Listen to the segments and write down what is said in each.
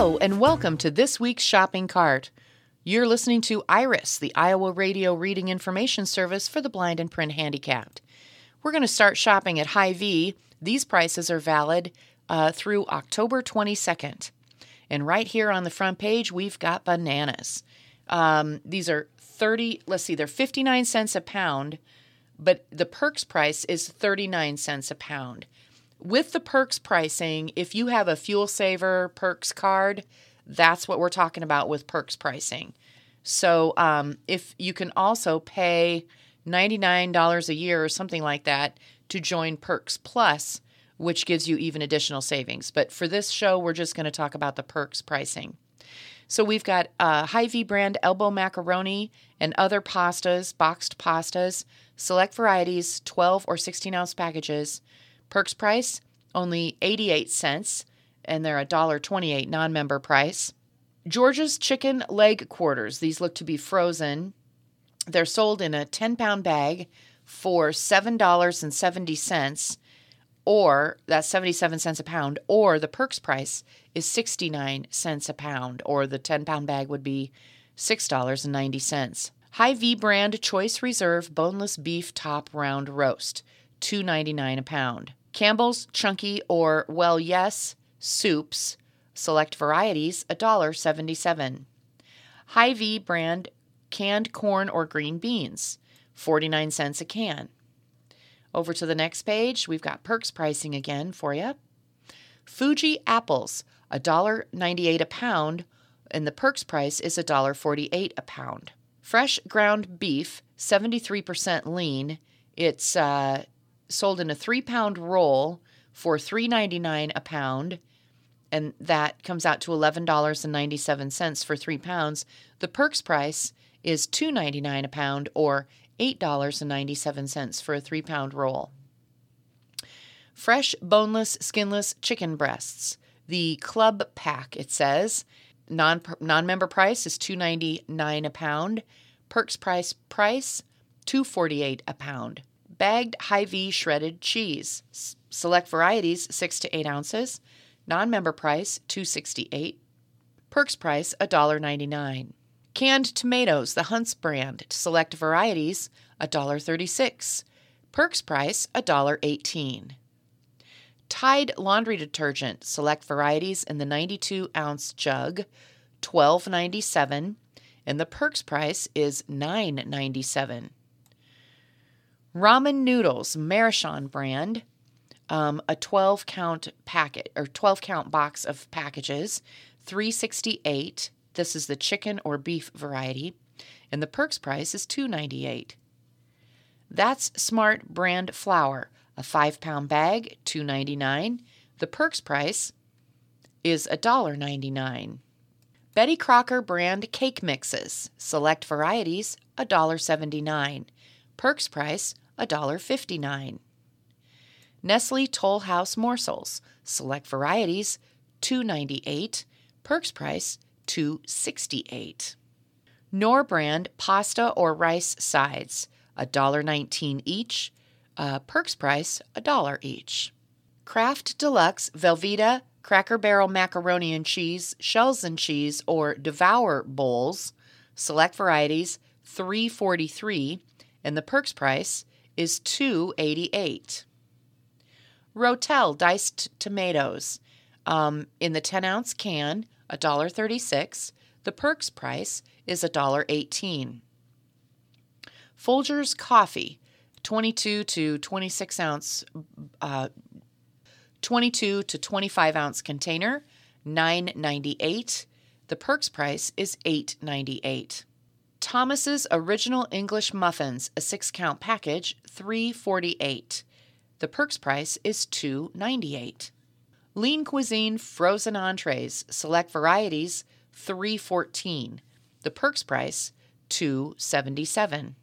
Hello, and welcome to this week's shopping cart. You're listening to Iris, the Iowa Radio Reading Information Service for the blind and print handicapped. We're going to start shopping at Hy-Vee. These prices are valid uh, through October 22nd. And right here on the front page, we've got bananas. Um, these are 30, let's see, they're 59 cents a pound, but the perks price is 39 cents a pound. With the perks pricing, if you have a fuel saver perks card, that's what we're talking about with perks pricing. So um, if you can also pay $99 a year or something like that to join Perks Plus, which gives you even additional savings. But for this show, we're just going to talk about the perks pricing. So we've got uh, Hy-Vee brand elbow macaroni and other pastas, boxed pastas, select varieties, 12 or 16 ounce packages. Perks price only 88 cents, and they're a $1.28 non member price. George's chicken leg quarters. These look to be frozen. They're sold in a 10 pound bag for $7.70 or that's 77 cents a pound or the perks price is 69 cents a pound or the 10 pound bag would be $6.90. Hy-Vee brand choice reserve boneless beef top round roast 2.99 a pound. Campbell's chunky or well yes soups select varieties $1.77. Hy-Vee brand canned corn or green beans 49 cents a can. Over to the next page, we've got perks pricing again for you. Fuji apples, $1.98 a pound, and the perks price is $1.48 a pound. Fresh ground beef, 73% lean. It's uh, sold in a three pound roll for $3.99 a pound, and that comes out to $11.97 for three pounds. The perks price is $2.99 a pound or $8.97 for a three pound roll. Fresh, boneless, skinless chicken breasts. The club pack, it says. Non member price is $2.99 a pound. Perks price price $2.48 a pound. Bagged Hy-Vee shredded cheese. S- select varieties 6 to 8 ounces. Non member price $2.68. Perks price $1.99. Canned tomatoes, the Hunt's brand, select varieties, $1.36. Perks price, $1.18. Tide laundry detergent, select varieties in the 92 ounce jug, $12.97, and the Perks price is $9.97. Ramen noodles, Maruchan brand, um, a 12 count packet or 12 count box of packages, 368 this is the chicken or beef variety, and the Perks price is $2.98. That's Smart brand flour, a 5 pound bag, $2.99. The Perks price is $1.99. Betty Crocker brand cake mixes, select varieties, $1.79. Perks price, $1.59. Nestle Toll House morsels, select varieties, $2.98. Perks price, 268 Knorr brand pasta or rice sides, $1.19 each. Uh, Perks price, a dollar each. Kraft Deluxe Velveeta Cracker Barrel macaroni and cheese, shells and cheese, or Devour bowls, select varieties, 343 and the Perks price is 288 Rotel diced tomatoes um, in the 10 ounce can, $1.36. The Perks price is $1.18. Folgers coffee, 22 to 26 ounce, uh, 22 to 25 ounce container, 9.98. The Perks price is 8.98. Thomas's Original English Muffins, a 6 count package, 3.48. The Perks price is 2.98. Lean Cuisine frozen entrees, select varieties, 314. The Perks price, 277.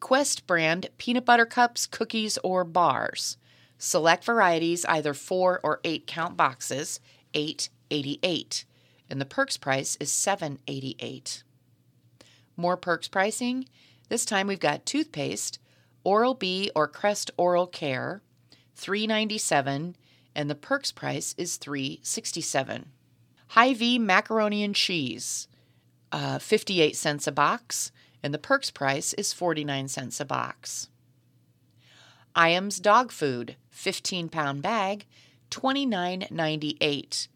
Quest brand peanut butter cups, cookies, or bars. Select varieties, either 4 or 8 count boxes, 888. And the Perks price is 788. More Perks pricing. This time we've got toothpaste, Oral B or Crest Oral Care, 397 and the Perks price is 367. Hy-Vee macaroni and cheese, uh, 58 cents a box, and the Perks price is 49 cents a box. Iams dog food, 15 pound bag, 29.98,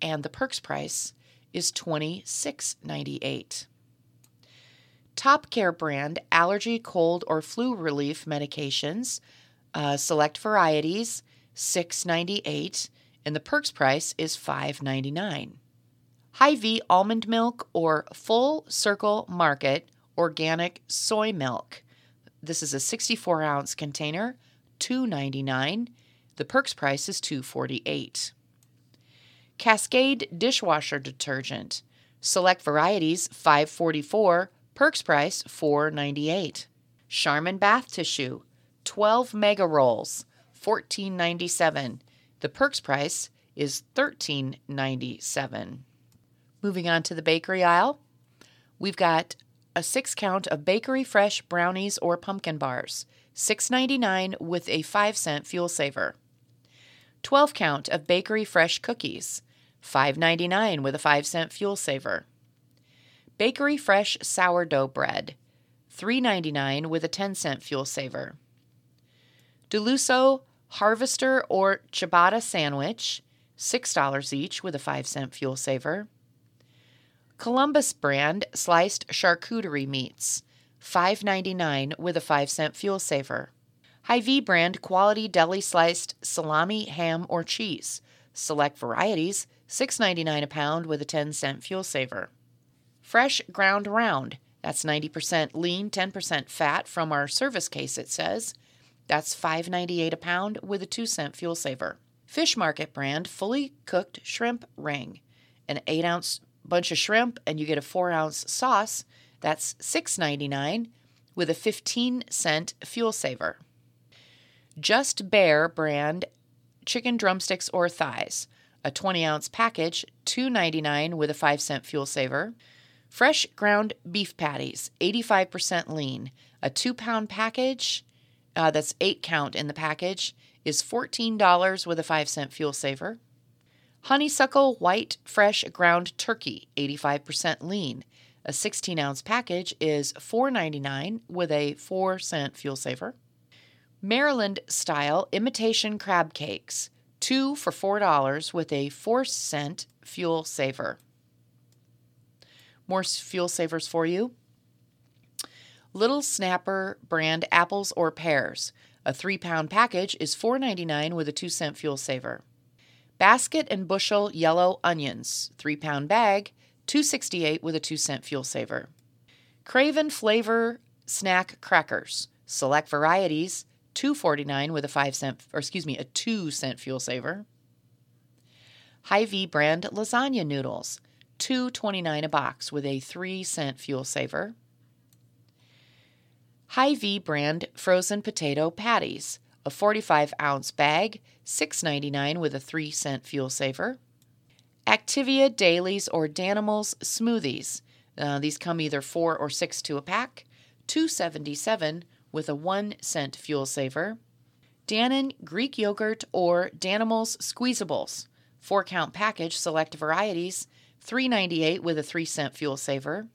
and the Perks price is 26.98. Top Care brand allergy, cold, or flu relief medications, uh, select varieties, 6.98, and the Perks price is 5.99. Hy-Vee almond milk or Full Circle Market organic soy milk. This is a 64 ounce container, 2.99. The Perks price is 2.48. Cascade dishwasher detergent. Select varieties 5.44. Perks price 4.98. Charmin bath tissue 12 mega rolls 14.97. The Perks price is 13.97. Moving on to the bakery aisle, we've got a 6 count of bakery fresh brownies or pumpkin bars, 6.99 with a 5 cent fuel saver. 12 count of bakery fresh cookies, 5.99 with a 5 cent fuel saver. Bakery fresh sourdough bread, 3.99 with a 10 cent fuel saver. Di Lusso Harvester or ciabatta sandwich, $6 each with a 5 cent fuel saver. Columbus brand sliced charcuterie meats, $5.99 with a 5 cent fuel saver. Hy-Vee brand quality deli sliced salami, ham, or cheese. Select varieties, $6.99 a pound with a 10 cent fuel saver. Fresh ground round, that's 90% lean, 10% fat from our service case, it says. That's $5.98 a pound with a 2 cent fuel saver. Fish Market brand fully cooked shrimp ring, an 8 ounce bunch of shrimp, and you get a 4 ounce sauce. That's $6.99 with a 15 cent fuel saver. Just Bare brand chicken drumsticks or thighs, a 20 ounce package, $2.99 with a 5 cent fuel saver. Fresh ground beef patties, 85% lean, a 2 pound package, uh, that's 8 count in the package, is $14 with a 5 cent fuel saver. Honeysuckle white fresh ground turkey, 85% lean. A 16 ounce package is $4.99 with a 4 cent fuel saver. Maryland style imitation crab cakes, two for $4 with a 4 cent fuel saver. More fuel savers for you. Little Snapper brand apples or pears. A three pound package is $4.99 with a 2 cent fuel saver. Basket and bushel yellow onions, 3 pound bag, 268 with a 2 cent fuel saver. Craven flavor snack crackers, select varieties, 249 with a 5 cent or excuse me, a 2 cent fuel saver. Hy-Vee brand lasagna noodles, 229 a box with a 3 cent fuel saver. Hy-Vee brand frozen potato patties, a 45 ounce bag, $6.99 with a 3 cent fuel saver. Activia Dailies or Danimals smoothies. Uh, these come either 4 or 6 to a pack, 277 with a 1 cent fuel saver. Dannon Greek yogurt or Danimals squeezables. 4 count package, select varieties, 398 with a 3 cent fuel saver.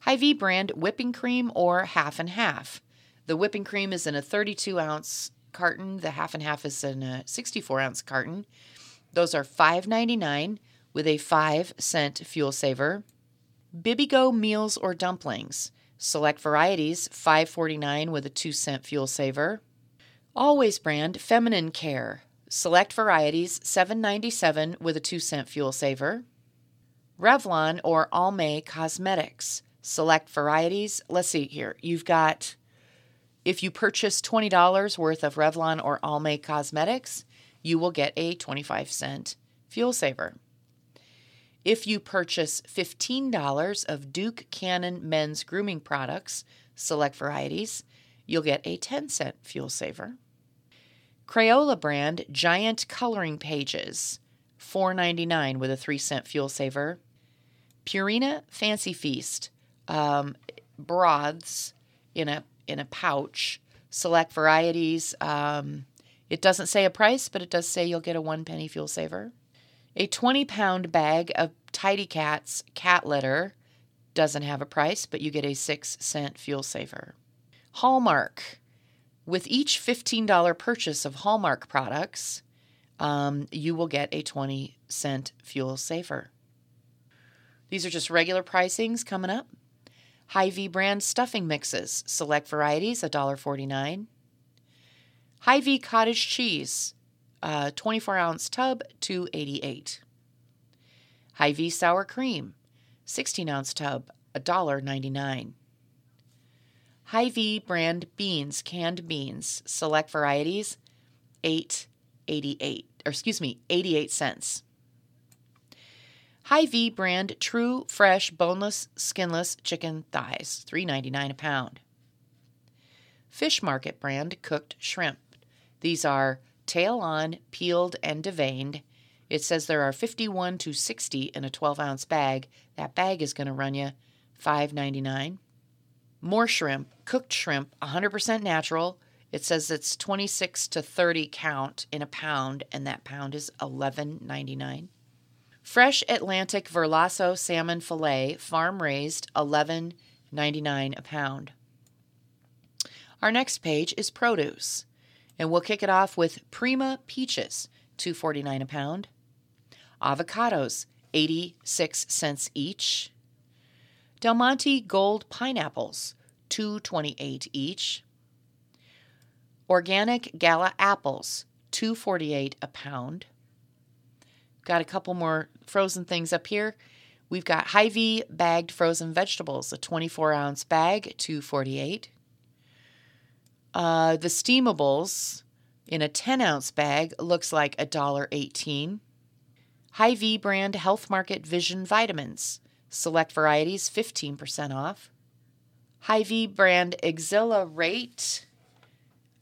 Hy-Vee brand whipping cream or half and half. The whipping cream is in a 32 ounce carton. The half and half is in a 64 ounce carton. Those are $5.99 with a 5 cent fuel saver. Bibigo meals or dumplings. Select varieties, $5.49 with a 2 cent fuel saver. Always brand feminine care. Select varieties, $7.97 with a 2 cent fuel saver. Revlon or Almay Cosmetics. Select varieties. Let's see here. You've got if you purchase $20 worth of Revlon or Almay cosmetics, you will get a 25 cent fuel saver. If you purchase $15 of Duke Cannon men's grooming products, select varieties, you'll get a 10 cent fuel saver. Crayola brand giant coloring pages, $4.99 with a 3 cent fuel saver. Purina Fancy Feast um, broths in a in a pouch. Select varieties. Um, it doesn't say a price, but it does say you'll get a one penny fuel saver. A 20 pound bag of Tidy Cats cat litter doesn't have a price, but you get a 6 cent fuel saver. Hallmark. With each $15 purchase of Hallmark products, um, you will get a 20 cent fuel saver. These are just regular pricings coming up. Hy-Vee brand stuffing mixes, select varieties, $1.49. Hy-Vee cottage cheese, uh, 24 ounce tub, 288. Hy-Vee sour cream, 16 ounce tub, $1.99. Hy-Vee brand beans, canned beans, select varieties, 8.88 or excuse me, 88 cents. Hy-Vee brand true fresh boneless skinless chicken thighs, 3.99 a pound. Fish Market brand cooked shrimp. These are tail on, peeled and deveined. It says there are 51 to 60 in a 12 ounce bag. That bag is going to run you $5.99. More shrimp, cooked shrimp, 100% natural. It says it's 26 to 30 count in a pound, and that pound is $11.99. Fresh Atlantic Verlasso salmon fillet, farm raised, $11.99 a pound. Our next page is produce, and we'll kick it off with Prima peaches, $2.49 a pound. Avocados, 86 cents each. Del Monte Gold pineapples, 2.28 each. Organic Gala apples, 2.48 a pound. Got a couple more frozen things up here. We've got Hy-Vee bagged frozen vegetables, a 24 ounce bag, 248. Uh, the steamables in a 10 ounce bag looks like $1.18. Hy-Vee brand Health Market Vision vitamins, select varieties 15% off. Hy-Vee brand Exhilarate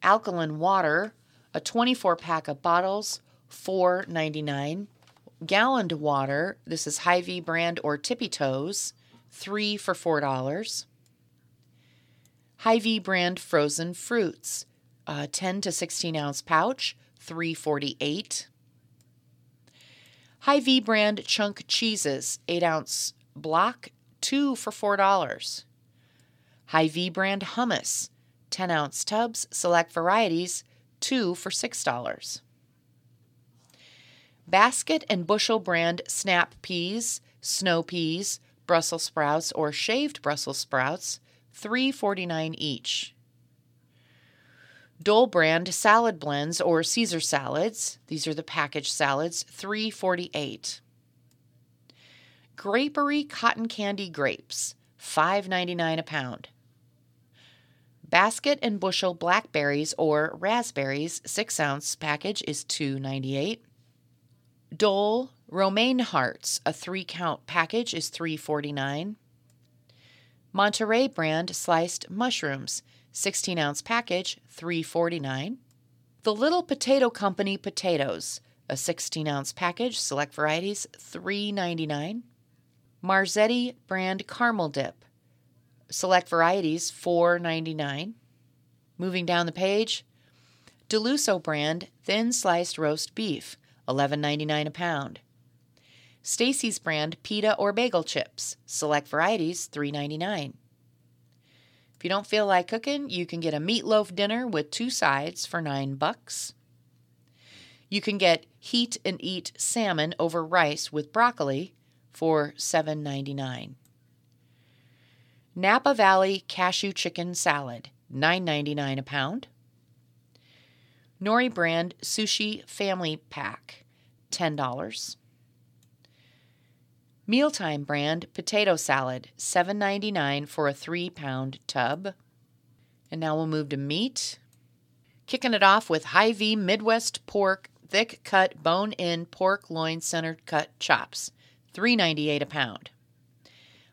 alkaline water, a 24 pack of bottles, $4.99. Galloned water, this is Hy-Vee brand or Tippy Toes, 3 for $4. Hy-Vee brand frozen fruits, uh, 10 to 16 ounce pouch, 348. Hy-Vee brand chunk cheeses, 8 ounce block, 2 for $4. Hy-Vee brand hummus, 10 ounce tubs, select varieties, 2 for $6. Basket and bushel brand snap peas, snow peas, Brussels sprouts, or shaved Brussels sprouts, $3.49 each. Dole brand salad blends or Caesar salads, these are the packaged salads, $3.48. Grapery cotton candy grapes, $5.99 a pound. Basket and bushel blackberries or raspberries, 6 ounce package is $2.98. Dole romaine hearts, a 3 count package is $3.49. Monterey brand sliced mushrooms, 16 ounce package, $3.49. The Little Potato Company potatoes, a 16 ounce package, select varieties, $3.99. Marzetti brand caramel dip, select varieties, $4.99. Moving down the page, Di Lusso brand thin sliced roast beef, $11.99 a pound. Stacy's brand pita or bagel chips. Select varieties, $3.99. If you don't feel like cooking, you can get a meatloaf dinner with two sides for 9 bucks. You can get heat and eat salmon over rice with broccoli for $7.99. Napa Valley cashew chicken salad, $9.99 a pound. Nori brand sushi family pack, $10. Mealtime brand potato salad, $7.99 for a three pound tub. And now we'll move to meat. Kicking it off with Hy-Vee Midwest pork, thick cut bone in pork loin centered cut chops, $3.98 a pound.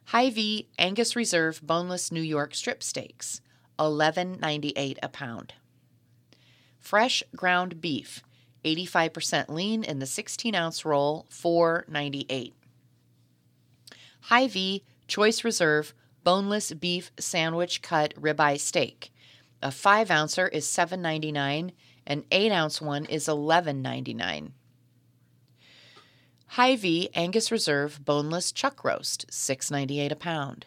Hy-Vee Angus Reserve boneless New York strip steaks, $11.98 a pound. Fresh ground beef, 85% lean in the 16 ounce roll, $4.98. Hy-Vee Choice Reserve boneless beef sandwich cut ribeye steak. A 5 ouncer is $7.99, an 8 ounce one is $11.99. Hy-Vee Angus Reserve Boneless Chuck Roast, $6.98 a pound.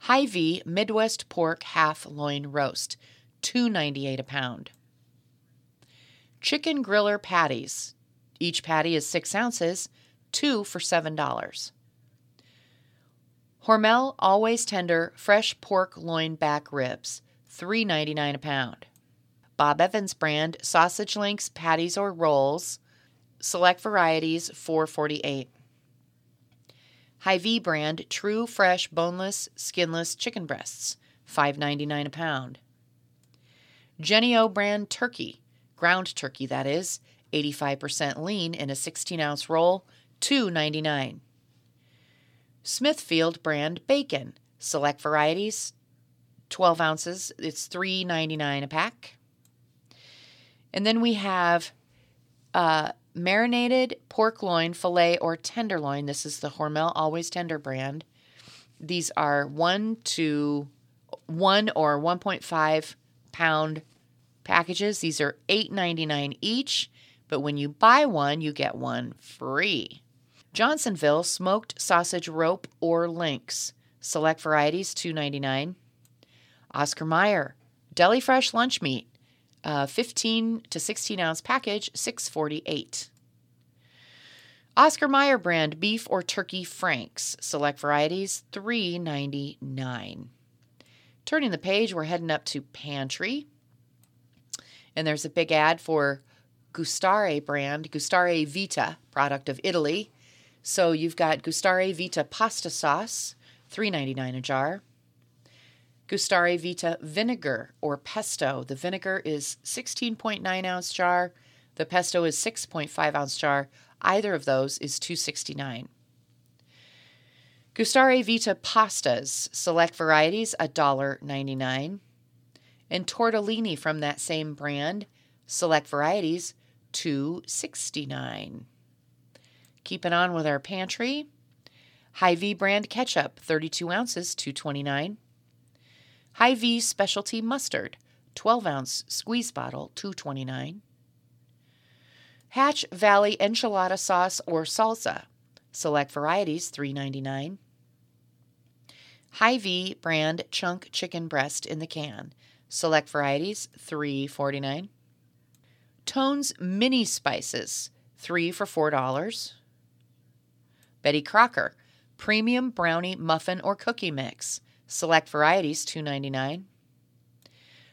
Hy-Vee Midwest Pork Half Loin Roast, $2.98 a pound. Chicken Griller Patties. Each patty is 6 ounces, 2 for $7. Hormel Always Tender Fresh Pork Loin Back Ribs, $3.99 a pound. Bob Evans brand sausage links, patties, or rolls, select varieties, $4.48. Hy-Vee brand true fresh boneless skinless chicken breasts, $5.99 a pound. Jennie-O brand turkey, ground turkey that is, 85% lean in a 16 ounce roll, $2.99. Smithfield brand bacon, select varieties, 12 ounces, it's $3.99 a pack. And then we have uh, marinated pork loin, filet, or tenderloin. This is the Hormel Always Tender brand. These are one to one or 1.5 pound packages. These are $8.99 each, but when you buy one, you get one free. Johnsonville smoked sausage rope or links. Select varieties $2.99. Oscar Mayer deli fresh lunch meat, uh, 15 to 16 ounce package, 648. Oscar Mayer brand beef or turkey franks. Select varieties, 3.99. Turning the page, we're heading up to pantry. And there's a big ad for Gustare brand, Gustare Vita, product of Italy. So you've got Gustare Vita pasta sauce, $3.99 a jar. Gustare Vita vinegar or pesto. The vinegar is 16.9 ounce jar. The pesto is 6.5 ounce jar. Either of those is 269. Gustare Vita pastas, select varieties, $1.99. And tortellini from that same brand, select varieties, 269. Keeping on with our pantry. Hy-Vee brand ketchup, 32 ounces, 229. Hy-Vee specialty mustard, 12 ounce squeeze bottle, 229. Hatch Valley enchilada sauce or salsa, select varieties, 3.99. Hy-Vee brand chunk chicken breast in the can, select varieties, 3.49. Tone's mini spices, 3 for $4. Betty Crocker premium brownie muffin or cookie mix, select varieties, 2.99.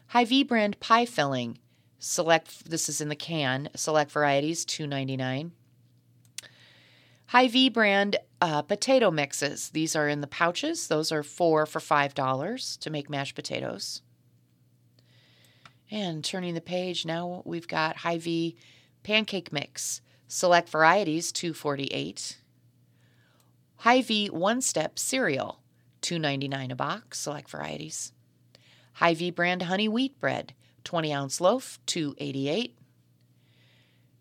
Hy-Vee brand pie filling, Select this is in the can. Select varieties, two ninety nine. Hy-Vee brand uh, potato mixes. These are in the pouches. Those are four for five dollars to make mashed potatoes. And turning the page, now we've got Hy-Vee pancake mix. Select varieties, two forty eight. Hy-Vee one step cereal, two ninety nine a box. Select varieties. Hy-Vee brand honey wheat bread, 20 ounce loaf, 288.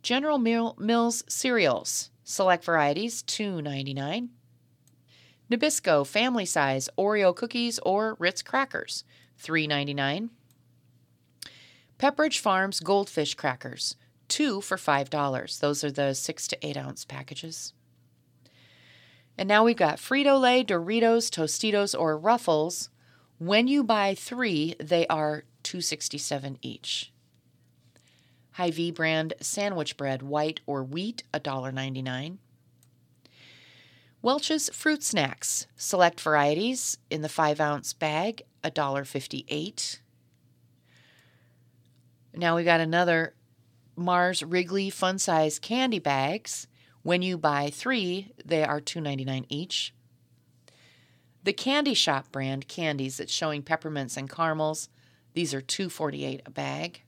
General Mills cereals, select varieties, 2.99. Nabisco family size Oreo cookies or Ritz crackers, 3.99. Pepperidge Farms goldfish crackers, 2 for $5. Those are the 6 to 8 ounce packages. And now we've got Frito Lay, Doritos, Tostitos, or Ruffles. When you buy three, they are 267 each. Hy-Vee brand sandwich bread, white or wheat, $1.99. Welch's Fruit Snacks, select varieties in the 5 ounce bag, $1.58. Now we got another Mars Wrigley Fun Size candy bags. When you buy three, they are $2.99 each. The Candy Shop brand candies that's showing peppermints and caramels, these are $2.48 a bag.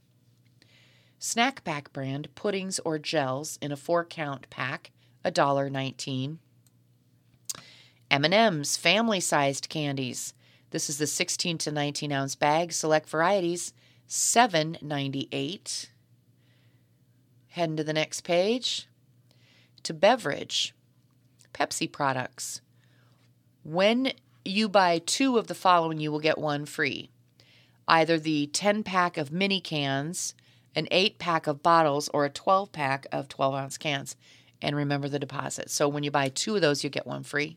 Snack Pack brand puddings or gels in a 4 count pack, $1.19. M&M's family-sized candies. This is the 16 to 19 ounce bag, select varieties, $7.98. Heading to the next page. To beverage. Pepsi products. When you buy two of the following, you will get one free either the 10 pack of mini cans, an 8 pack of bottles, or a 12 pack of 12 ounce cans. And remember the deposit. So when you buy two of those, you get one free.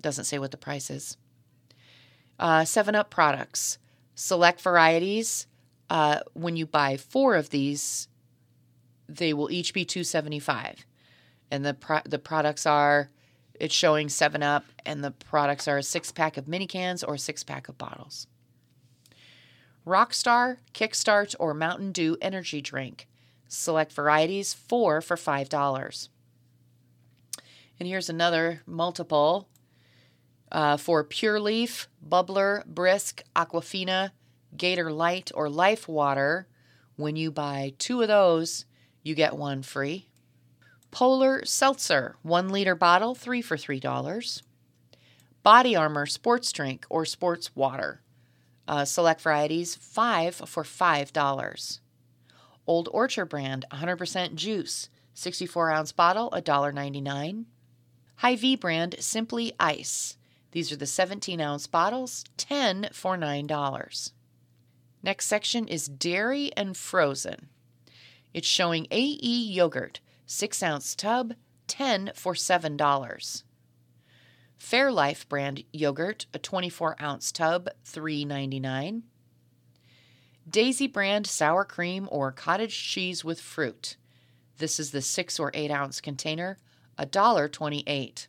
Doesn't say what the price is. Uh, 7 Up products. Select varieties. Uh, when you buy four of these, they will each be 275 and the pro- the products are it's showing 7 up and the products are a six pack of mini cans or a six pack of bottles. Rockstar kickstart or mountain dew energy drink. Select varieties four for five dollars. And here's another multiple uh, for pure leaf bubbler brisk aquafina Gatorlyte or life water when you buy two of those you get one free. Polar Seltzer, one liter bottle, three for $3. Body Armor Sports Drink or Sports Water, uh, select varieties, five for $5. Old Orchard brand, 100% juice, 64 ounce bottle, $1.99. Hy-Vee brand, Simply Ice. These are the 17 ounce bottles, 10 for $9. Next section is dairy and frozen. It's showing AE yogurt, 6 ounce tub, 10 for $7. Fairlife brand yogurt, a 24 ounce tub, $3.99. Daisy brand sour cream or cottage cheese with fruit. This is the 6 or 8 ounce container, $1.28.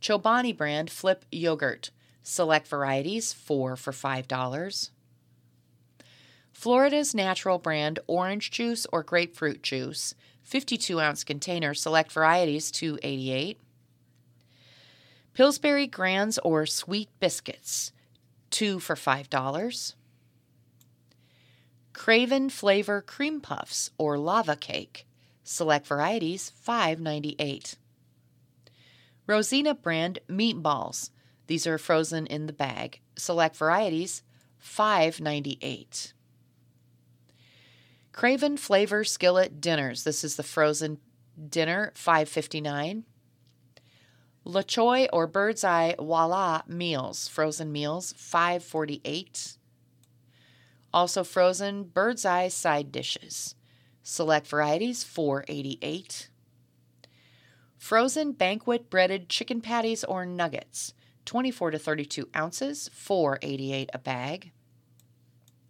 Chobani brand flip yogurt, select varieties, 4 for $5. Florida's natural brand orange juice or grapefruit juice, 52 ounce container, select varieties, 288. Pillsbury Grands or sweet biscuits, 2 for $5. Craven flavor cream puffs or lava cake, select varieties, 5.98. Rosina brand meatballs. These are frozen in the bag. Select varieties, 5.98. Craven Flavor Skillet Dinners. This is the frozen dinner, five fifty nine. La Choy or Bird's Eye Voila meals, frozen meals, five forty eight. Also frozen Bird's Eye side dishes. Select varieties, four eighty eight. Frozen banquet breaded chicken patties or nuggets, 24 to 32 ounces, 4.88 a bag.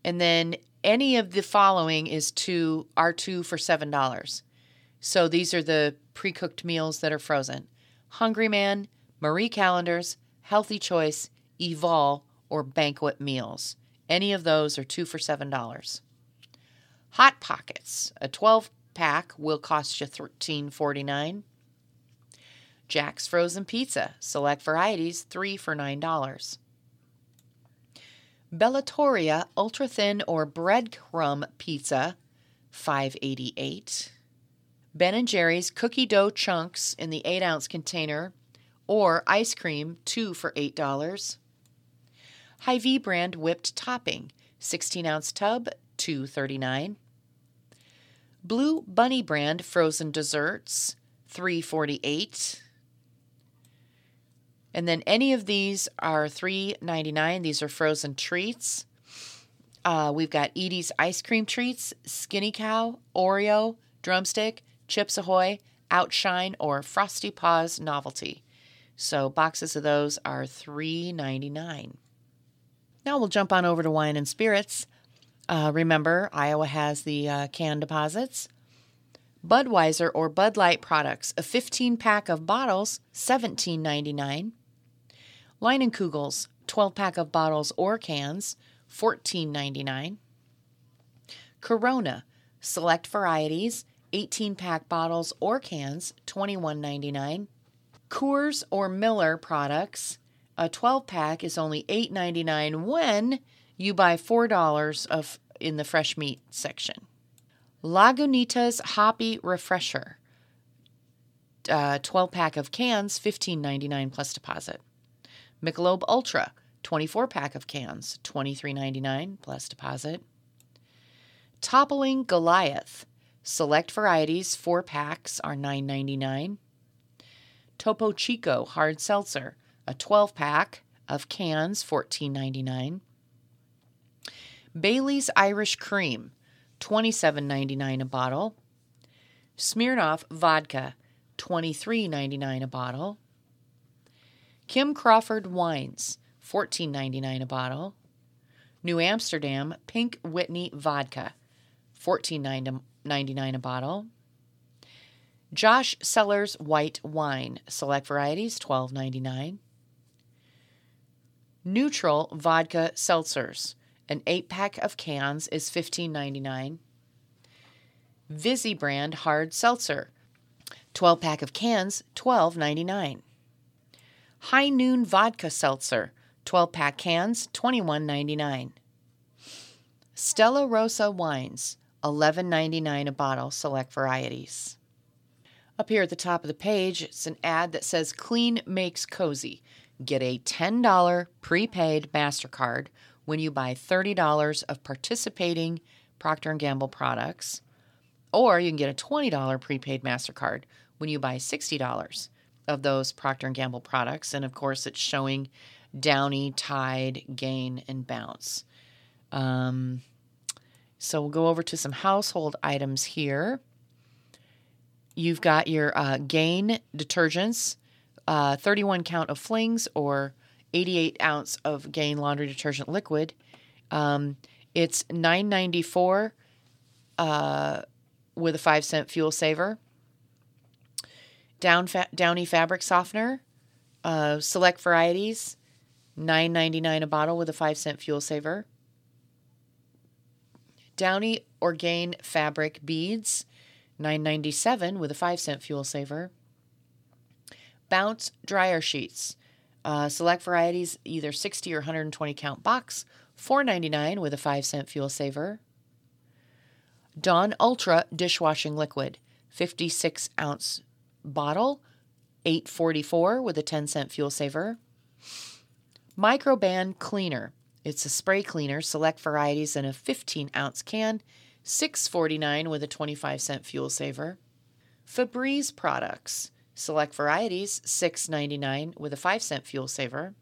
And then any of the following is two are two for seven dollars. So these are the pre-cooked meals that are frozen. Hungry Man, Marie Callender's, Healthy Choice, Evol, or banquet meals. Any of those are two for seven dollars. Hot Pockets, a 12 pack will cost you $13.49. Jack's Frozen Pizza, select varieties, three for $9. Bellatoria ultra thin or breadcrumb pizza, 588. Ben and Jerry's cookie dough chunks in the 8 ounce container or ice cream, 2 for $8. Hy-Vee brand whipped topping, 16 ounce tub, 239. Blue Bunny brand frozen desserts, 348. And then any of these are $3.99. These are frozen treats. Uh, we've got Edy's ice cream treats, Skinny Cow, Oreo, Drumstick, Chips Ahoy, Outshine, or Frosty Paws Novelty. So boxes of those are $3.99. Now we'll jump on over to wine and spirits. Uh, remember, Iowa has the uh, can deposits. Budweiser or Bud Light products, a 15 pack of bottles, $17.99. Leinenkugel's 12 pack of bottles or cans, $14.99. Corona, select varieties, 18 pack bottles or cans, $21.99. Coors or Miller products, a 12 pack is only $8.99 when you buy $4 of in the fresh meat section. Lagunitas Hoppy Refresher, uh, 12 pack of cans, $15.99 plus deposit. Michelob Ultra, 24 pack of cans, $23.99 plus deposit. Toppling Goliath, select varieties, 4 packs are $9.99. Topo Chico Hard Seltzer, a 12 pack of cans, $14.99. Bailey's Irish Cream, $27.99 a bottle. Smirnoff vodka, $23.99 a bottle. Kim Crawford wines, $14.99 a bottle. New Amsterdam Pink Whitney vodka, $14.99 a bottle. Josh Cellars white wine, select varieties, $12.99. NÜTRL vodka seltzers, an eight pack of cans is $15.99. Vizzy brand hard seltzer, 12 pack of cans, $12.99. High Noon vodka seltzer, 12 pack cans, $21.99. Stella Rosa wines, $11.99 a bottle, select varieties. Up here at the top of the page, it's an ad that says Clean Makes Cozy. Get a $10 prepaid MasterCard when you buy $30 of participating Procter & Gamble products, or you can get a $20 prepaid MasterCard when you buy $60 of those Procter & Gamble products. And of course, it's showing Downy, Tide, Gain, and Bounce. Um, so we'll go over to some household items here. You've got your uh, Gain detergents, uh, 31 count of flings or 88 ounce of Gain laundry detergent liquid. Um, it's 9.94 uh, with a five cent fuel saver. Down fa- Downy fabric softener, uh, select varieties, 9.99 a bottle with a five cent fuel saver. Downy or Gain fabric beads, 9.97 with a five cent fuel saver. Bounce dryer sheets, uh, select varieties, either 60 or 120 count box, 4.99 with a 5 cent fuel saver. Dawn Ultra dishwashing liquid, 56 ounce bottle, 8.44 with a 10 cent fuel saver. Microban cleaner, it's a spray cleaner, select varieties in a 15 ounce can, 6.49 with a 25 cent fuel saver. Febreze products, Select varieties, $6.99 with a 5 cent fuel saver.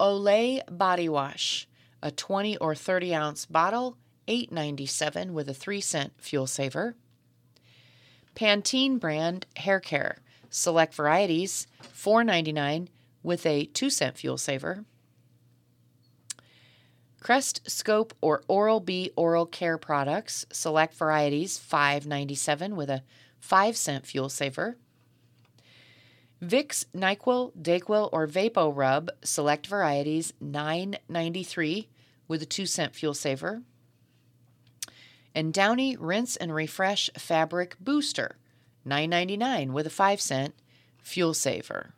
Olay Body Wash, a 20 or 30 ounce bottle, $8.97 with a 3 cent fuel saver. Pantene brand hair care, select varieties, $4.99 with a 2 cent fuel saver. Crest Scope or Oral B oral care products, select varieties, $5.97 with a 5 cent fuel saver. Vicks, NyQuil, Dayquil, or Vapo Rub, select varieties, $9.93 with a 2 cent fuel saver. And Downy Rinse and Refresh Fabric Booster, $9.99 with a 5 cent fuel saver.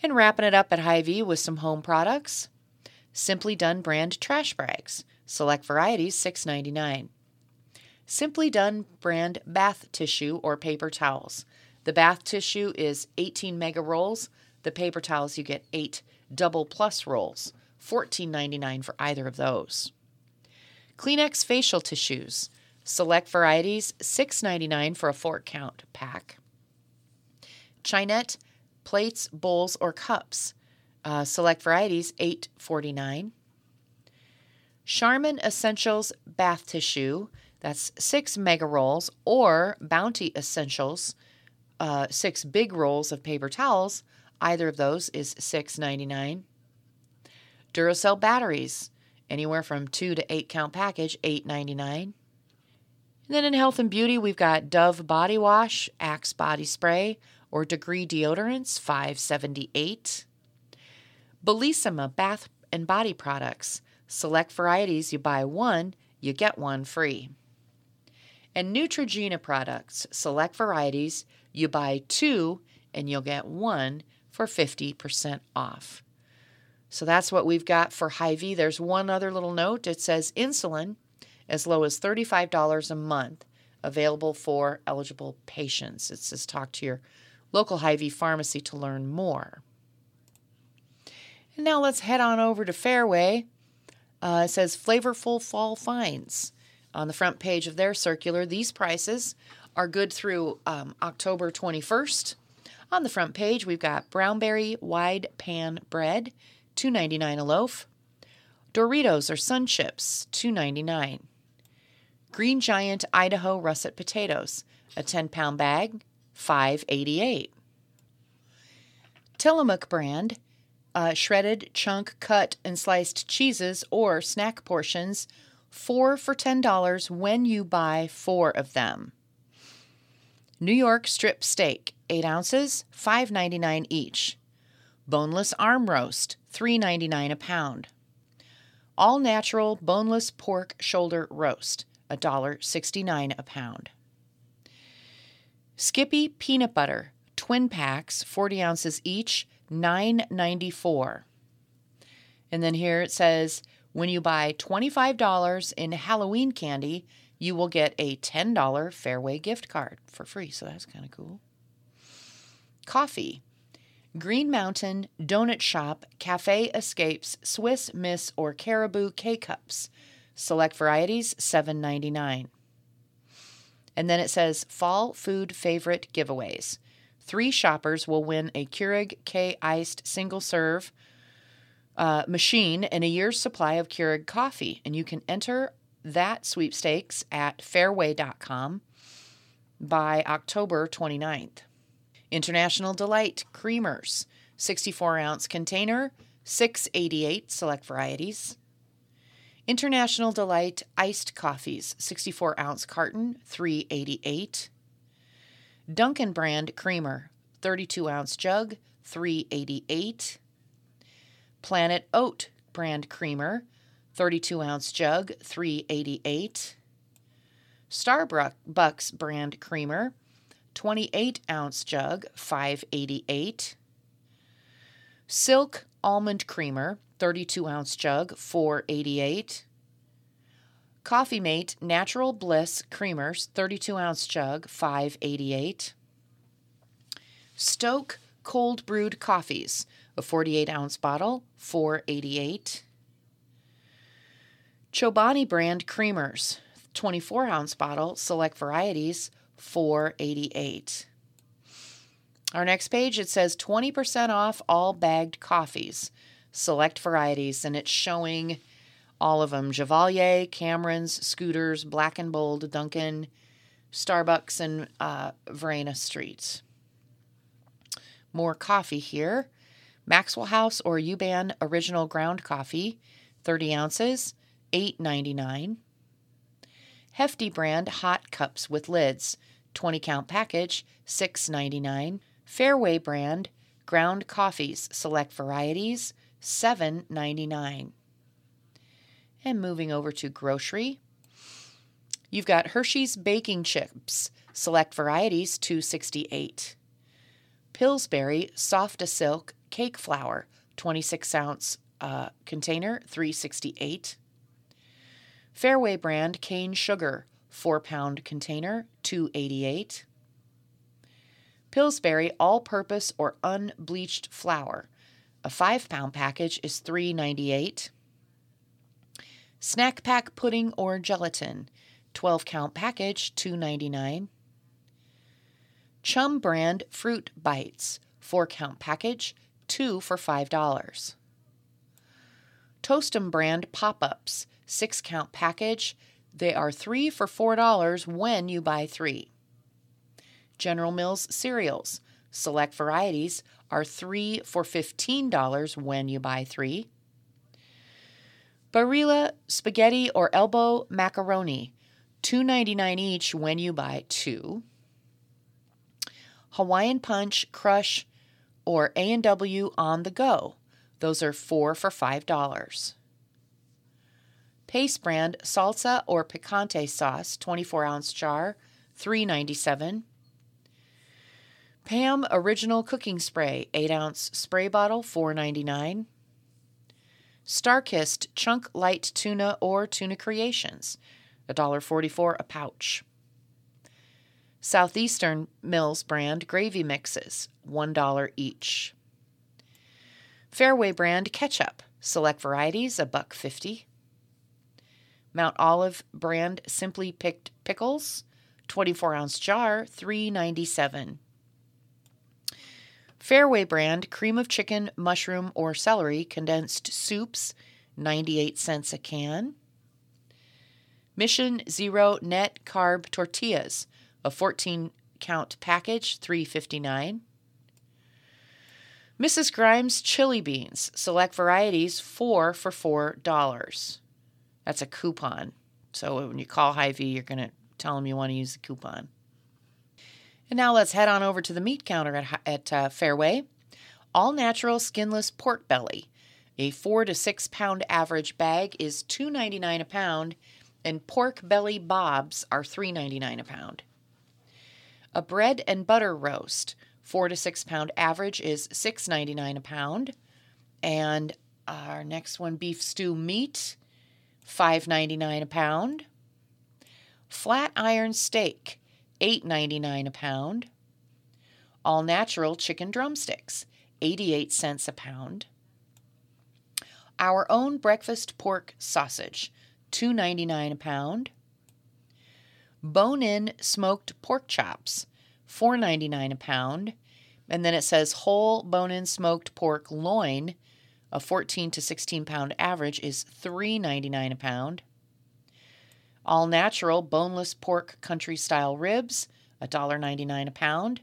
And wrapping it up at Hy-Vee with some home products, Simply Done brand trash bags, select varieties, $6.99. Simply Done brand bath tissue or paper towels, the bath tissue is 18 mega rolls. The paper towels, you get 8 double plus rolls, $14.99 for either of those. Kleenex facial tissues, select varieties, $6.99 for a four count pack. Chinette plates, bowls, or cups, uh, select varieties, $8.49. Charmin Essentials bath tissue, that's 6 mega rolls, or Bounty Essentials, uh, six big rolls of paper towels. Either of those is $6.99. Duracell batteries, anywhere from two to eight count package, $8.99. And then in health and beauty, we've got Dove body wash, Axe body spray, or Degree deodorants, $5.78. Bellissima bath and body products, select varieties. You buy one, you get one free. And Neutrogena products, select varieties. You buy two and you'll get one for 50% off. So that's what we've got for Hy-Vee. There's one other little note. It says insulin as low as $35 a month available for eligible patients. It says talk to your local Hy-Vee pharmacy to learn more. And now let's head on over to Fareway. Uh, it says flavorful fall finds on the front page of their circular. These prices are good through um, October 21st. On the front page, we've got brownberry wide pan bread, $2.99 a loaf. Doritos or Sun Chips, $2.99. Green Giant Idaho russet potatoes, A 10 pound bag, $5.88. Tillamook brand, uh, shredded, chunk, cut, and sliced cheeses or snack portions, four for $10 when you buy four of them. New York strip steak, 8 ounces, $5.99 each. Boneless arm roast, $3.99 a pound. All natural boneless pork shoulder roast, $1.69 a pound. Skippy peanut butter, twin packs, 40 ounces each, $9.94. And then here it says when you buy $25 in Halloween candy, you will get a $10 Fareway gift card for free. So that's kind of cool. Coffee. Green Mountain Donut Shop Cafe Escapes Swiss Miss or Caribou K cups. Select varieties $7.99. And then it says fall food favorite giveaways. Three shoppers will win a Keurig K iced single serve uh, machine and a year's supply of Keurig coffee. And you can enter that sweepstakes at fareway.com by October 29th. International Delight Creamers, 64 ounce container, 688 select varieties. International Delight Iced Coffees, 64 ounce carton, 388. Dunkin' brand creamer, 32 ounce jug, 388. Planet Oat brand creamer, 32 ounce jug, 388. Starbucks brand creamer, 28 ounce jug, 588. Silk almond creamer, 32 ounce jug, 488. Coffee Mate Natural Bliss Creamers, 32 ounce jug, 588. Stok Cold Brewed Coffees, a 48 ounce bottle, 488. Chobani brand creamers, 24 ounce bottle, select varieties, 488. Our next page it says 20% off all bagged coffees, select varieties, and it's showing all of them Chevalier, Cameron's, Scooters, Black and Bold, Dunkin', Starbucks, and uh, Verena Streets. More coffee here. Maxwell House or Yuban Original Ground Coffee, 30 ounces, $8.99. Hefty brand hot cups with lids, 20 count package, $6.99. Fareway brand ground coffees, select varieties, $7.99. And moving over to grocery, you've got Hershey's baking chips, select varieties, 268. Pillsbury Softasilk cake flour, 26 ounce uh, container, 368. Fareway brand cane sugar, 4 pound container, 288. Pillsbury all purpose or unbleached flour, a 5 pound package is 398. Snack pack pudding or gelatin, 12 count package, 299. Chum brand fruit bites, 4 count package, 2 for $5. Toastem brand pop ups, six count package. They are three for $4 when you buy three. General Mills cereals, select varieties, are three for $15 when you buy three. Barilla spaghetti or elbow macaroni, $2.99 each when you buy two. Hawaiian Punch Crush or A&W on the go, those are 4 for $5. Pace brand salsa or picante sauce, 24 ounce jar, $3.97. Pam Original Cooking Spray, 8 ounce spray bottle, $4.99. Starkist Chunk Light Tuna or Tuna Creations, $1.44 a pouch. Southeastern Mills brand gravy mixes, $1 each. Fareway brand ketchup, select varieties, a buck 50. Mount Olive brand Simply Picked Pickles, 24 ounce jar, 397. Fareway brand cream of chicken, mushroom, or celery condensed soups, 98 cents a can. Mission Zero net carb tortillas, A 14 count package, 3.59. Mrs. Grimes chili beans, select varieties, 4 for $4. That's a coupon. So when you call Hy-Vee, you're going to tell them you want to use the coupon. And now let's head on over to the meat counter at, at uh, Fareway. All natural skinless pork belly. A four to six pound average bag is $2.99 a pound, and pork belly bobs are $3.99 a pound. A bread and butter roast, four to six pound average is $6.99 a pound. And our next one, beef stew meat, $5.99 a pound. Flat iron steak, $8.99 a pound. All natural chicken drumsticks, 88 cents a pound. Our own breakfast pork sausage, $2.99 a pound. Bone in smoked pork chops, $4.99 a pound. And then it says whole bone in smoked pork loin, a 14 to 16 pound average, is $3.99 a pound. All natural boneless pork country style ribs, $1.99 a pound.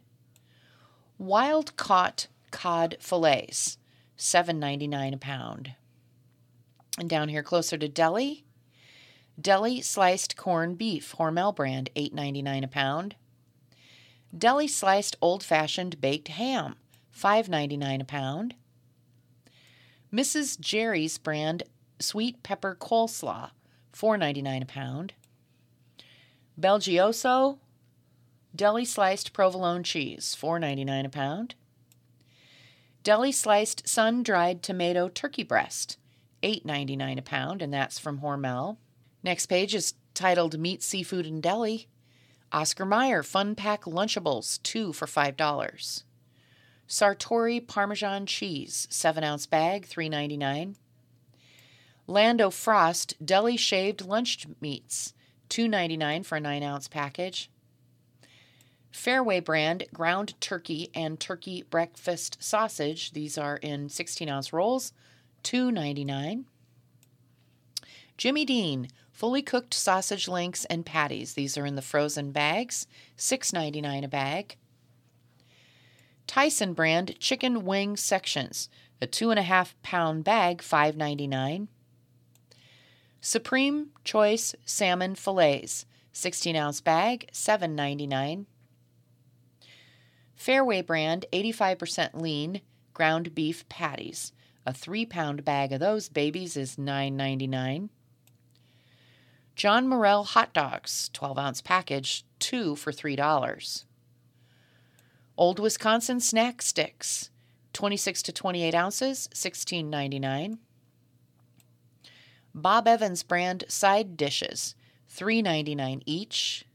Wild caught cod fillets, $7.99 a pound. And down here closer to deli, deli sliced corned beef, Hormel brand, $8.99 a pound. Deli sliced old fashioned baked ham, $5.99 a pound. Mrs. Gerry's brand sweet pepper coleslaw, $4.99 a pound. BelGioioso deli sliced provolone cheese, $4.99 a pound. Deli sliced sun dried tomato turkey breast, $8.99 a pound, and that's from Hormel. Next page is titled Meat, Seafood, and Deli. Oscar Mayer Fun Pack Lunchables, two for $5. Sartori Parmesan Cheese, 7 ounce bag, $3.99. Land O'Frost Deli Shaved Lunch Meats, $2.99 for a 9 ounce package. Fareway brand ground turkey and turkey breakfast sausage. These are in 16 ounce rolls, $2.99. Jimmy Dean fully cooked sausage links and patties. These are in the frozen bags, $6.99 a bag. Tyson brand chicken wing sections, a two and a half pound bag, $5.99. Supreme Choice Salmon Fillets, 16 ounce bag, $7.99. Fareway brand 85% lean ground beef patties. A three pound bag of those babies is $9.99. John Morrell hot dogs, 12 ounce package, two for $3. Old Wisconsin snack sticks, 26 to 28 ounces, $16.99. Bob Evans brand side dishes, $3.99 each.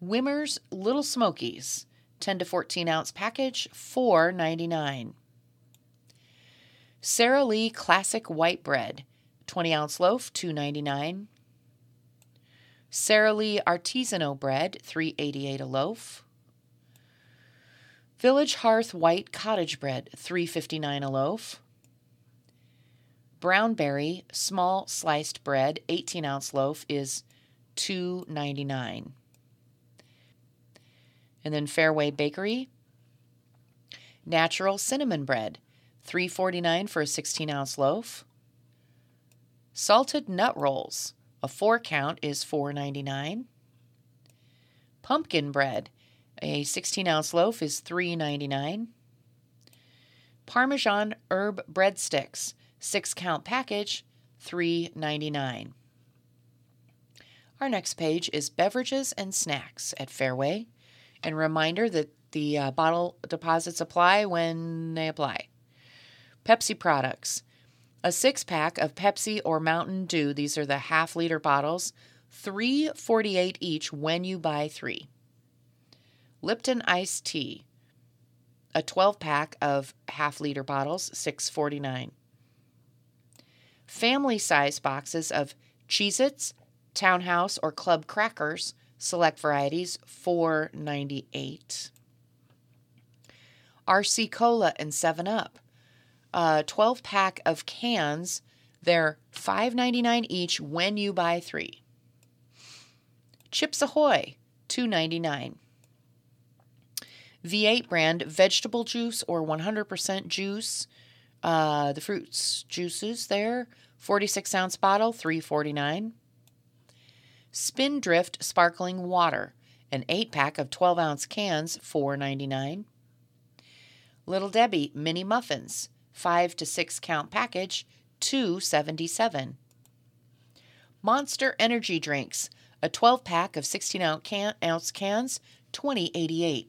Wimmer's Little Smokies, 10 to 14 ounce package, $4.99. Sara Lee Classic White Bread, 20 ounce loaf, $2.99. Sara Lee Artisanal Bread, $3.88 a loaf. Village Hearth White Cottage Bread, $3.59 a loaf. Brownberry small sliced bread, 18 ounce loaf, is $2.99. And then Fareway Bakery, natural cinnamon bread, $3.49 for a 16 ounce loaf. Salted nut rolls, a four count is $4.99. Pumpkin bread, a 16 ounce loaf is $3.99. Parmesan herb breadsticks, six count package, $3.99. Our next page is beverages and snacks at Fareway. And reminder that the uh, bottle deposits apply when they apply. Pepsi products. A six pack of Pepsi or Mountain Dew, these are the half liter bottles, three forty eight each when you buy three. Lipton iced tea, a 12 pack of half liter bottles, six forty nine family size boxes of Cheez Its, Townhouse, or Club Crackers, select varieties, $4.98. RC Cola and 7 Up, a 12 pack of cans, they're $5.99 each when you buy three. Chips Ahoy, $2.99. V8 brand vegetable juice or 100% juice. Uh, the fruits juices there, 46 ounce bottle, 3.49. Spindrift sparkling water, an 8 pack of 12 ounce cans, 4.99. Little Debbie mini muffins, 5 to 6 count package, 2.77. Monster energy drinks, a 12 pack of 16 ounce cans, 20.88.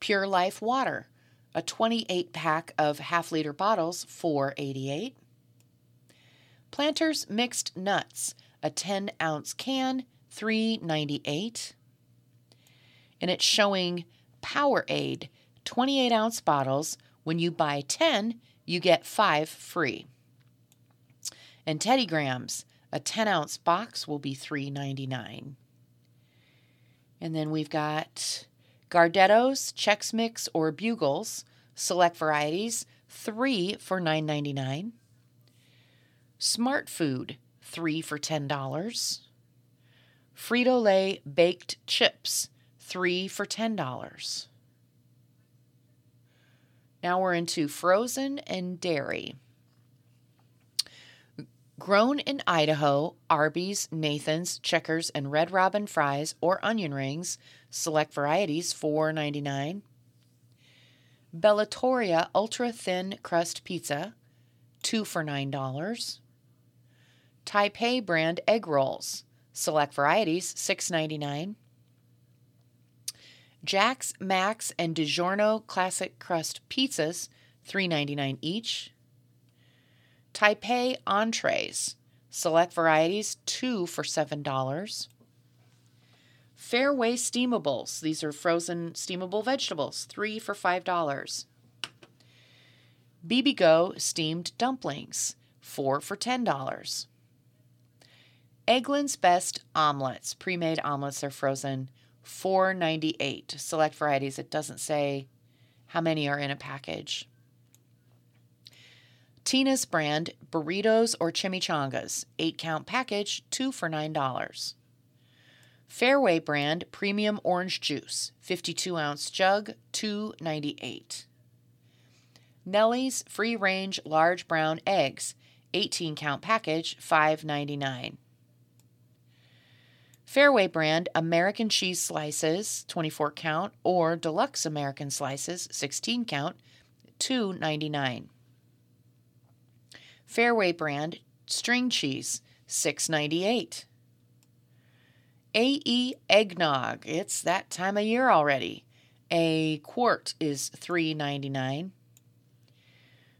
Pure Life water, a 28 pack of half liter bottles, 4.88. Planters mixed nuts, a 10 ounce can, 3.98. And it's showing Powerade 28 ounce bottles. When you buy 10, you get 5 free. And Teddy Grahams, a 10 ounce box will be $3.99. And then we've got Gardettos, Chex Mix, or Bugles, select varieties, 3 for $9.99. Smart Food, 3 for $10. Frito Lay baked chips, 3 for $10. Now we're into frozen and dairy. Grown in Idaho, Arby's, Nathan's, Checkers, and Red Robin fries or onion rings, select varieties, $4.99. Bellatoria Ultra Thin Crust Pizza, 2 for $9. Tai Pei brand egg rolls, select varieties, $6.99. Jack's, Max, and DiGiorno Classic Crust Pizzas, $3.99 each. Tai Pei entrees, select varieties, two for $7. Fairway steamables, these are frozen steamable vegetables, three for $5. Bibigo steamed dumplings, four for $10. Eggland's Best omelets, pre-made omelets are frozen, four ninety eight. Select varieties. It doesn't say how many are in a package. Tina's brand burritos or chimichangas, 8 count package, 2 for $9. Fareway brand premium orange juice, 52 ounce jug, 2.98. Nellie's free range large brown eggs, 18 count package, 5.99. Fareway brand American cheese slices, 24 count, or deluxe American slices, 16 count, 2.99. Fareway brand string cheese, 6.98. AE eggnog, it's that time of year already. A quart is 3.99.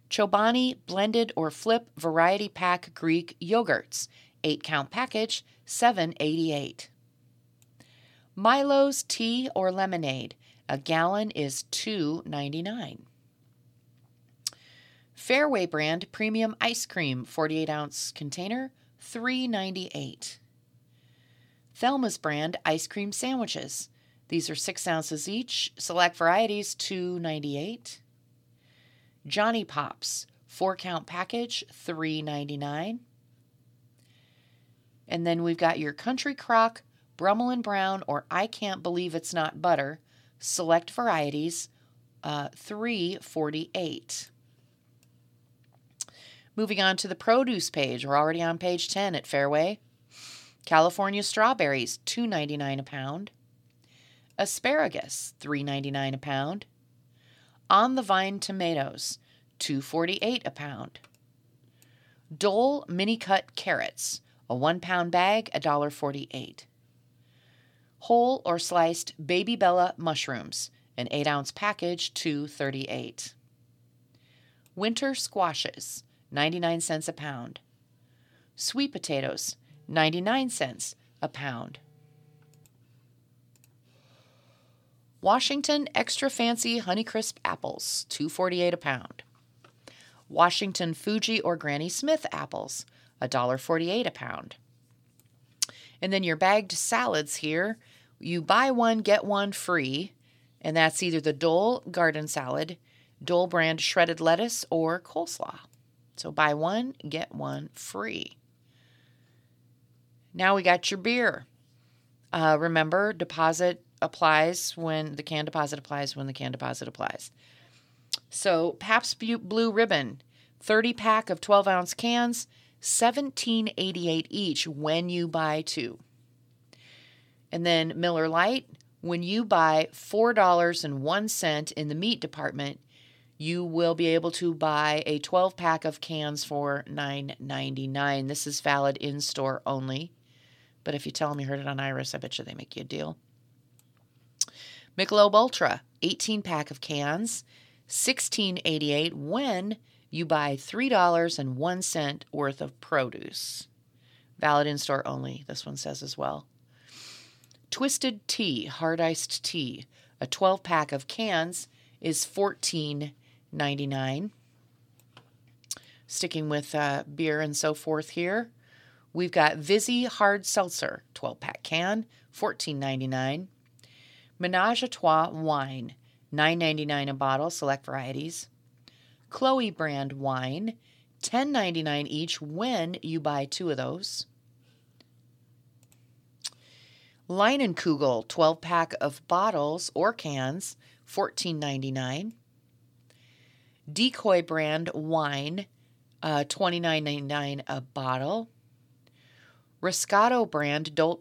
Chobani blended or flip variety pack Greek yogurts, 8 count package, 7.88. Milo's tea or lemonade, a gallon is 2.99. Fareway brand premium ice cream, 48 ounce container, 3.98. Thelma's brand ice cream sandwiches. These are 6 ounces each, select varieties, 2.98. Johnny Pops, 4 count package, 3.99. And then we've got your Country Crock, Brummel and Brown, or I Can't Believe It's Not Butter, select varieties, uh, 348. Moving on to the produce page, we're already on page 10 at Fareway. California strawberries, $2.99 a pound. Asparagus, $3.99 a pound. On the vine tomatoes, $2.48 a pound. Dole mini cut carrots, a one pound bag, $1.48. Whole or sliced baby bella mushrooms, an 8 ounce package, $2.38. Winter squashes, 99 cents a pound. Sweet potatoes, 99 cents a pound. Washington extra fancy Honeycrisp apples, 2.48 a pound. Washington Fuji or Granny Smith apples, $1.48 a pound. And then your bagged salads here, you buy one get one free, and that's either the Dole garden salad, Dole brand shredded lettuce, or coleslaw. So buy one, get one free. Now we got your beer. Uh, remember, deposit applies when the can deposit applies when the can deposit applies. So Pabst Blue Ribbon, 30 pack of 12 ounce cans, 17.88 each when you buy two. And then Miller Lite, when you buy $4.01 in the meat department, you will be able to buy a 12 pack of cans for $9.99. This is valid in store only. But if you tell them you heard it on Iris, I bet you they make you a deal. Michelob Ultra, 18 pack of cans, 16.88 when you buy $3.01 worth of produce. Valid in store only, this one says as well. Twisted Tea, hard iced tea, a 12 pack of cans is $14.99. Sticking with uh, beer and so forth here, we've got Vizzy Hard Seltzer, 12 pack can, $14.99. Menage a Trois wine, $9.99 a bottle, select varieties. Chloe brand wine, $10.99 each when you buy two of those. Leinenkugel 12 pack of bottles or cans, $14.99. Decoy brand wine, uh, $29.99 a bottle. Riscato brand, Dol-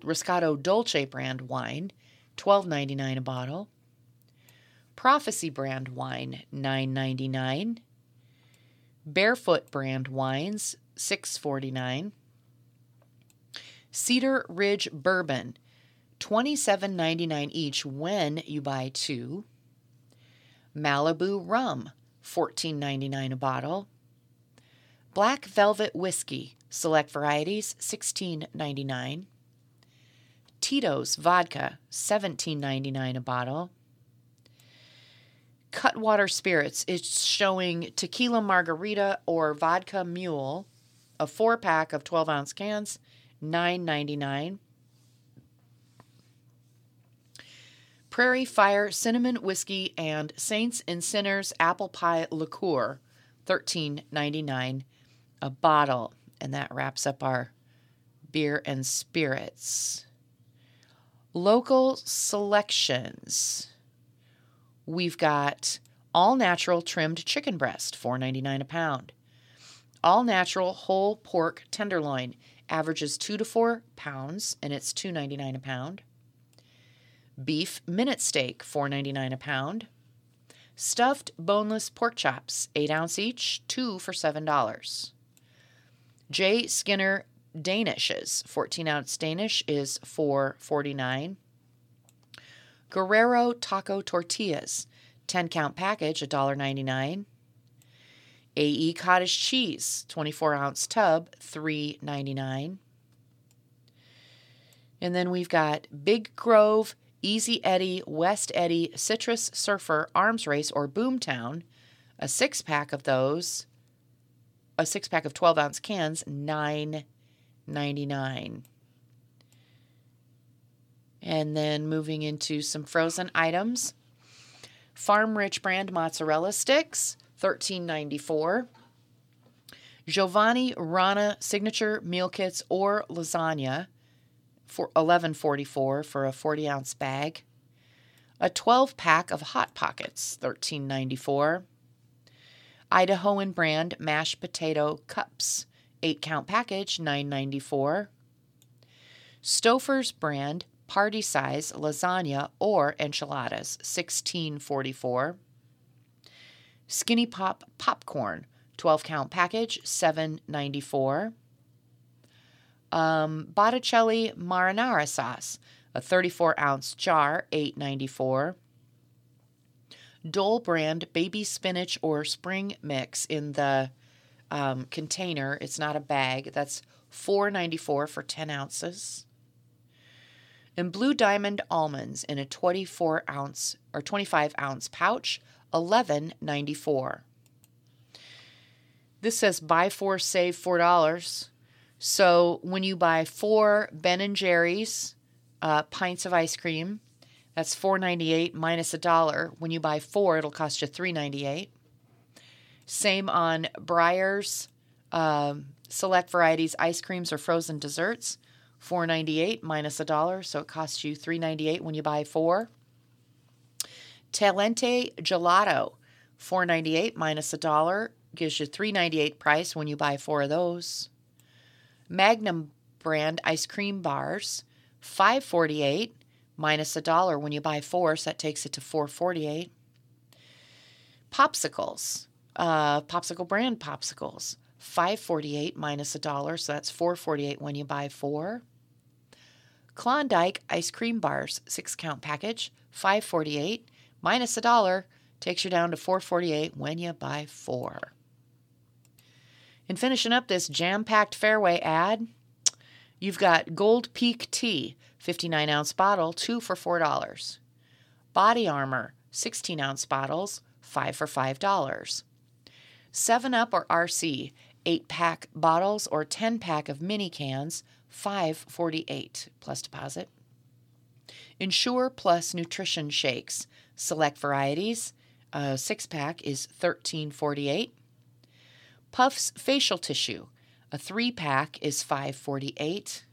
Dolce brand wine, $12.99 a bottle. Prophecy brand wine, $9.99. Barefoot brand wines, $6.49. Cedar Ridge bourbon, $27.99 each when you buy two. Malibu rum, $14.99 a bottle. Black Velvet whiskey, select varieties, $16.99. Tito's vodka, $17.99 a bottle. Cutwater Spirits is showing tequila margarita or vodka mule, a four pack of 12 ounce cans, $9.99. Prairie Fire Cinnamon Whiskey and Saints and Sinners Apple Pie Liqueur, $13.99 a bottle. And that wraps up our beer and spirits. Local selections. We've got all natural trimmed chicken breast, $4.99 a pound. All natural whole pork tenderloin averages 2 to 4 pounds and it's $2.99 a pound. Beef minute steak, $4.99 a pound. Stuffed boneless pork chops, 8 ounce each, 2 for $7. J. Skinner Danishes, 14 ounce Danish is $4.49. Guerrero Taco Tortillas, 10 count package, $1.99. AE Cottage Cheese, 24 ounce tub, $3.99. And then we've got Big Grove Easy Eddie, West Eddy, Citrus Surfer, Arms Race, or Boomtown, a six pack of those, a six pack of 12 ounce cans, nine ninety nine. And then moving into some frozen items. Farm Rich brand mozzarella sticks, thirteen ninety four. Giovanni Rana signature meal kits or lasagna, for 11.44 for a 40 ounce bag. A 12 pack of Hot Pockets, 13.94. Idahoan brand mashed potato cups, 8 count package, 9.94. Stouffer's brand party size lasagna or enchiladas, 16.44. Skinny Pop popcorn, 12 count package, 7.94 um, Botticelli marinara sauce, a 34 ounce jar, 8.94. Dole brand baby spinach or spring mix in the um, container. It's not a bag. That's 4.94 for 10 ounces. And Blue Diamond almonds in a 24 ounce or 25 ounce pouch, 11.94. This says buy four, save four dollars. So when you buy four Ben and Jerry's uh, pints of ice cream, that's four ninety eight minus a dollar. When you buy four, it'll cost you three ninety eight. Same on Breyers, um, select varieties ice creams or frozen desserts, 4.98 minus a dollar, so it costs you 3.98 when you buy four. Talenti Gelato, 4.98 minus a dollar, gives you 3.98 price when you buy four of those. Magnum brand ice cream bars, 5.48 minus a dollar when you buy four, so that takes it to 4.48. Popsicles, uh, popsicle brand popsicles, 5.48 minus a dollar, so that's 4.48 when you buy four. Klondike ice cream bars, six count package, 5.48 minus a dollar, takes you down to 4.48 when you buy four. And finishing up this jam-packed Fareway ad, you've got Gold Peak Tea, 59 ounce bottle, two for four dollars. Body Armor, 16 ounce bottles, five for five dollars. 7 Up or RC, 8 pack bottles or 10 pack of mini cans, 548 plus deposit. Ensure Plus Nutrition Shakes, select varieties, uh, a 6 pack is 1348. Puffs Facial Tissue, a 3 pack is 548.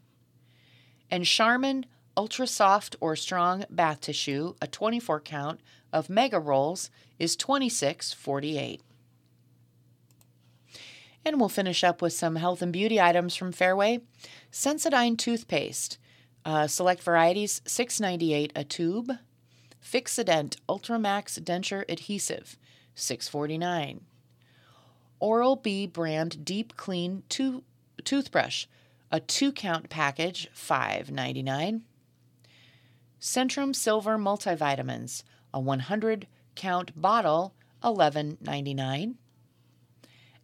And Charmin Ultra Soft or Strong Bath Tissue, a 24 count of Mega Rolls, is 2648. And we'll finish up with some health and beauty items from Fareway. Sensodyne toothpaste, uh, select varieties, six ninety eight a tube. Fixodent Ultramax denture adhesive, six forty nine. Oral B brand deep clean to- toothbrush, a two count package, five ninety nine. Centrum Silver multivitamins, a 100 count bottle, eleven ninety nine.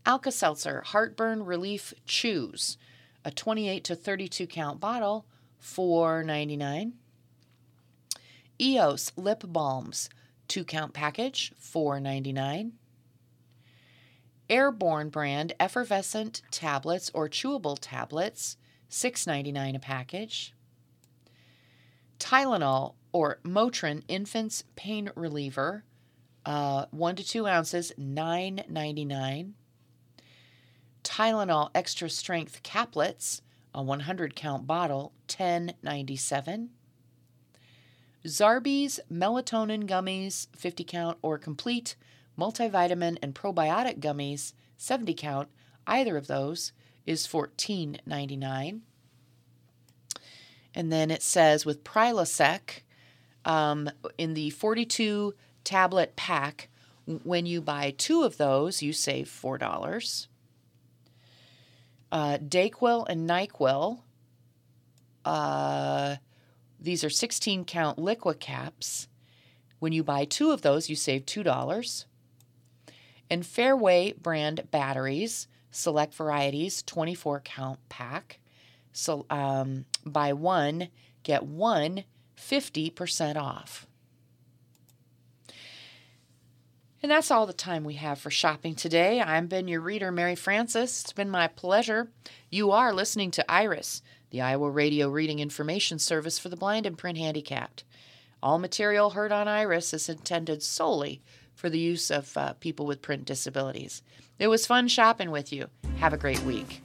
Alka Seltzer Heartburn Relief Chews, a 28 to 32 count bottle, $4.99. EOS Lip Balms, 2 count package, $4.99. Airborne brand effervescent tablets or chewable tablets, $6.99 a package. Tylenol or Motrin Infants Pain Reliever, uh, 1 to 2 ounces, $9.99. Tylenol Extra Strength Caplets, a 100 count bottle, 10.97. Zarbee's Melatonin Gummies, 50 count or complete, multivitamin and probiotic gummies, 70 count, either of those is 14.99. And then it says with Prilosec um, in the 42 tablet pack, when you buy two of those, you save $4 uh, Dayquil and NyQuil. Uh, these are 16 count liquid caps. When you buy two of those, you save $2. And Fareway brand batteries, select varieties, 24 count pack. So um, buy one, get one 50% off. And that's all the time we have for shopping today. I've been your reader, Mary Frances. It's been my pleasure. You are listening to IRIS, the Iowa Radio Reading Information Service for the Blind and Print Handicapped. All material heard on IRIS is intended solely for the use of uh, people with print disabilities. It was fun shopping with you. Have a great week.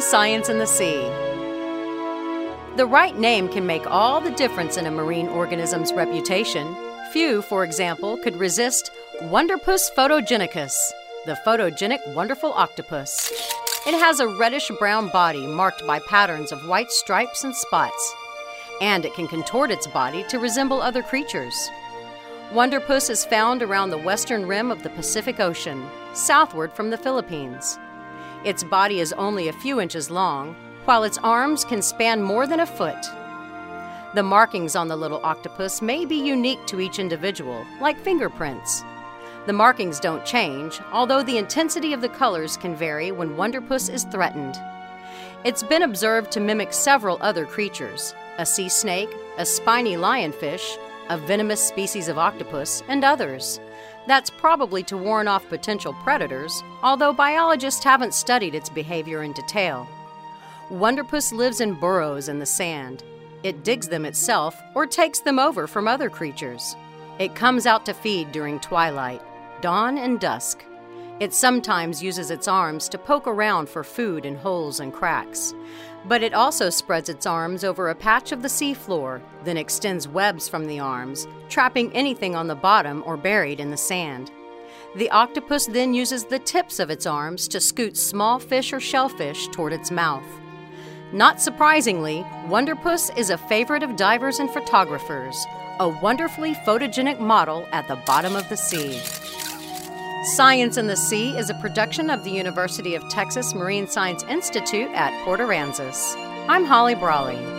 Science in the Sea. The right name can make all the difference in a marine organism's reputation. Few, for example, could resist Wonderpus photogenicus, the photogenic wonderful octopus. It has a reddish brown body marked by patterns of white stripes and spots, and it can contort its body to resemble other creatures. Wonderpus is found around the western rim of the Pacific Ocean, southward from the Philippines. Its body is only a few inches long, while its arms can span more than a foot. The markings on the little octopus may be unique to each individual, like fingerprints. The markings don't change, although the intensity of the colors can vary when Wonderpus is threatened. It's been observed to mimic several other creatures a sea snake, a spiny lionfish, a venomous species of octopus, and others. That's probably to warn off potential predators, although biologists haven't studied its behavior in detail. Wonderpus lives in burrows in the sand. It digs them itself or takes them over from other creatures. It comes out to feed during twilight, dawn, and dusk. It sometimes uses its arms to poke around for food in holes and cracks. But it also spreads its arms over a patch of the seafloor, then extends webs from the arms, trapping anything on the bottom or buried in the sand. The octopus then uses the tips of its arms to scoot small fish or shellfish toward its mouth. Not surprisingly, Wonderpus is a favorite of divers and photographers, a wonderfully photogenic model at the bottom of the sea. Science in the Sea is a production of the University of Texas Marine Science Institute at Port Aransas. I'm Holly Brawley.